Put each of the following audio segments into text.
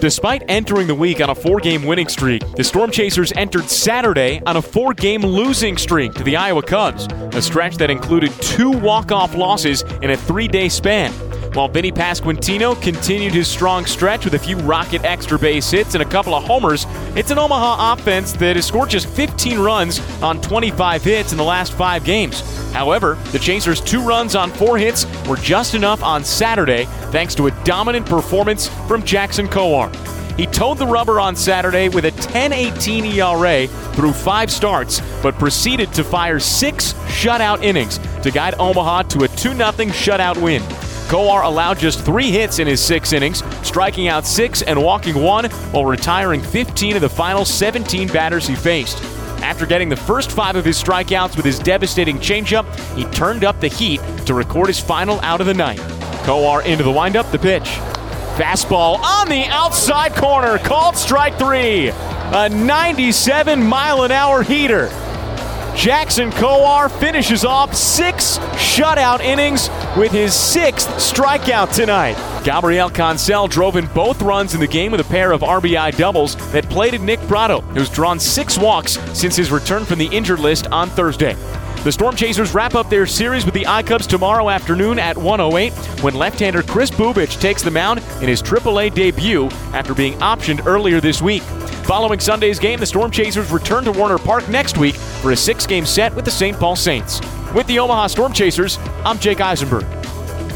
Despite entering the week on a four game winning streak, the Storm Chasers entered Saturday on a four game losing streak to the Iowa Cubs, a stretch that included two walk off losses in a three day span. While Vinny Pasquantino continued his strong stretch with a few rocket extra base hits and a couple of homers, it's an Omaha offense that has scored just 15 runs on 25 hits in the last five games. However, the Chasers' two runs on four hits were just enough on Saturday thanks to a dominant performance from Jackson Kowar. He toed the rubber on Saturday with a 10-18 ERA through five starts, but proceeded to fire six shutout innings to guide Omaha to a 2-0 shutout win. Kowar allowed just three hits in his six innings, striking out six and walking one while retiring 15 of the final 17 batters he faced. After getting the first five of his strikeouts with his devastating changeup, he turned up the heat to record his final out of the night. Kowar into the windup, the pitch. Fastball on the outside corner, called strike three. A 97 mile an hour heater. Jackson Kowar finishes off six shutout innings with his sixth strikeout tonight. Gabriel Cancel drove in both runs in the game with a pair of RBI doubles that plated Nick Pratto, who's drawn six walks since his return from the injured list on Thursday. The Storm Chasers wrap up their series with the iCubs tomorrow afternoon at 108 when left-hander Kris Bubic takes the mound in his AAA debut after being optioned earlier this week. Following Sunday's game, the Storm Chasers return to Werner Park next week for a six-game set with the St. Paul Saints. With the Omaha Storm Chasers, I'm Jake Eisenberg.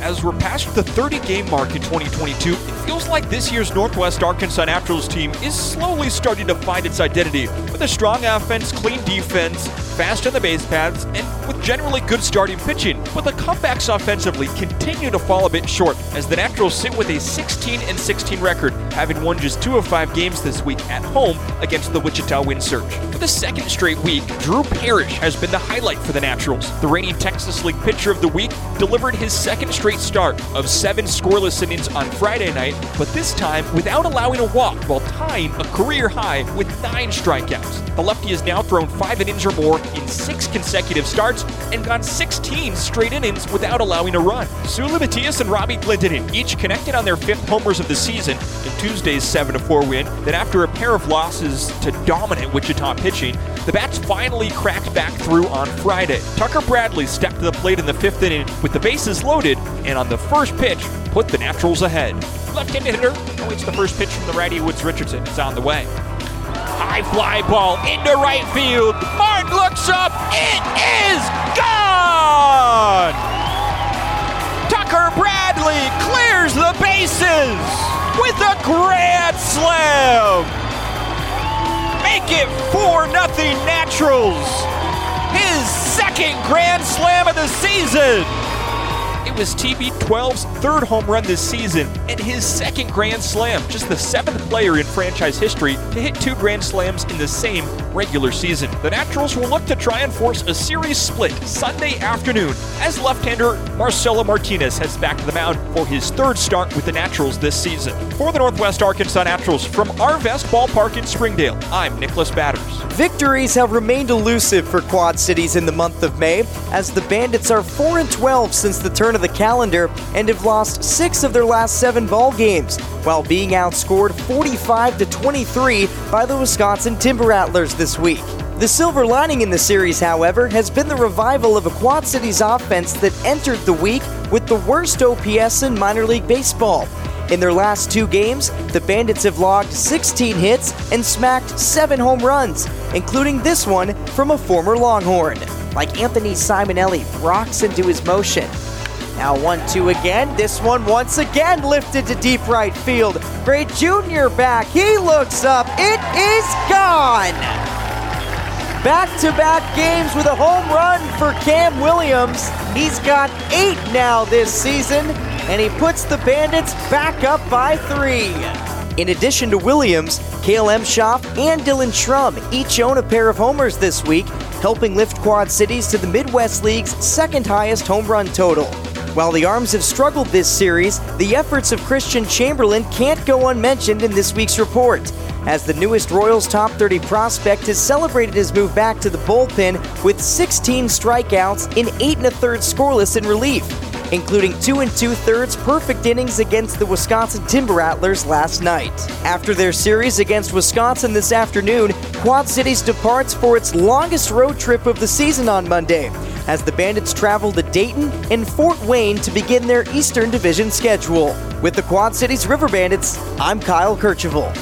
As we're past the 30 game mark in 2022, it feels like this year's Northwest Arkansas Naturals team is slowly starting to find its identity with a strong offense, clean defense, fast on the base paths, and with generally good starting pitching. But the comebacks offensively continue to fall a bit short as the Naturals sit with a 16 and 16 record, having won just two of five games this week at home against the Wichita Wind Surge. For the second straight week, Drew Parrish has been the highlight for the Naturals. The reigning Texas League Pitcher of the Week delivered his second straight start of seven scoreless innings on Friday night, but this time without allowing a walk while tying a career high with nine strikeouts. The lefty has now thrown five innings or more in six consecutive starts and gone 16 straight innings without allowing a run. Seuly Matias and Robbie Glendinning each connected on their fifth homers of the season in Tuesday's 7-4 win. Then after a pair of losses to dominant Wichita pitching, the bats finally cracked back through on Friday. Tucker Bradley stepped to the plate in the fifth inning with the bases loaded and on the first pitch put the Naturals ahead. Left-handed hitter awaits the first pitch from the righty Woods Richardson. It's on the way. High fly ball into right field. Martin looks up. It is gone! Tucker Bradley clears the bases with a grand slam. Make it 4 nothing Naturals. His second grand slam of the season. Was TB12's third home run this season and his second Grand Slam, just the seventh player in franchise history to hit two Grand Slams in the same regular season. The Naturals will look to try and force a series split Sunday afternoon as left-hander Marcelo Martinez heads back to the mound for his third start with the Naturals this season. For the Northwest Arkansas Naturals from Arvest Ballpark in Springdale, I'm Nicholas Batters. Victories have remained elusive for Quad Cities in the month of May as the Bandits are 4 and 12 since the turn of the calendar and have lost 6 of their last 7 ball games while being outscored 45 to 23 by the Wisconsin Timber Rattlers this week. The silver lining in the series, however, has been the revival of a Quad Cities offense that entered the week with the worst OPS in minor league baseball. In their last two games, the Bandits have logged 16 hits and smacked 7 home runs, including this one from a former Longhorn. Like Anthony Simonelli rocks into his motion. Now 1 2 again. This one once again lifted to deep right field. Gray Jr. back. He looks up. It is gone. Back to back games with a home run for Cam Williams. He's got eight now this season, and he puts the Bandits back up by three. In addition to Williams, Kale Emshoff and Dillan Shrum each own a pair of homers this week, helping lift Quad Cities to the Midwest League's second highest home run total. While the Arms have struggled this series, the efforts of Christian Chamberlain can't go unmentioned in this week's report, as the newest Royals top 30 prospect has celebrated his move back to the bullpen with 16 strikeouts in 8 and a third scoreless in relief. including two and two thirds perfect innings against the Wisconsin Timber Rattlers last night. After their series against Wisconsin this afternoon, Quad Cities departs for its longest road trip of the season on Monday as the Bandits travel to Dayton and Fort Wayne to begin their Eastern Division schedule. With the Quad Cities River Bandits, I'm Kyle Kercheval.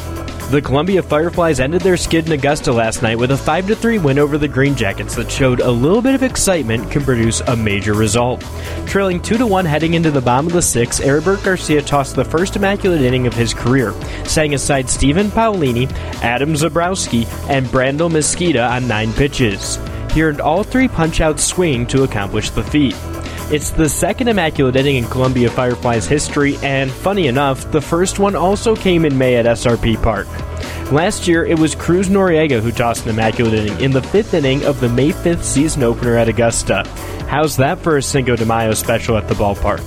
The Columbia Fireflies ended their skid in Augusta last night with a 5 3 win over the Green Jackets that showed a little bit of excitement can produce a major result. Trailing 2 1 heading into the bottom of the sixth, Eribert Garcia tossed the first immaculate inning of his career, setting aside Stephen Paolini, Adam Zebrowski, and Brando Mezquita on nine pitches. He earned all three punch-outs swinging to accomplish the feat. It's the second immaculate inning in Columbia Fireflies history, and funny enough, the first one also came in May at SRP Park. Last year, it was Cruz Noriega who tossed an immaculate inning in the fifth inning of the May 5th season opener at Augusta. How's that for a Cinco de Mayo special at the ballpark?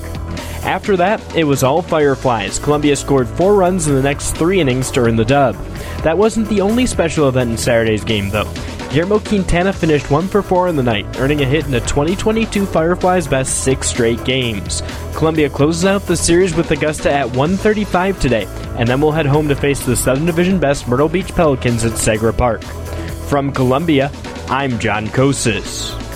After that, it was all Fireflies. Columbia scored four runs in the next three innings during the dub. That wasn't the only special event in Saturday's game, though. Guillermo Quintana finished 1 for 4 in the night, earning a hit in the 2022 Fireflies' best six straight games. Columbia closes out the series with Augusta at 135 today, and then we'll head home to face the Southern Division best Myrtle Beach Pelicans at Segra Park. From Columbia, I'm John Kosis.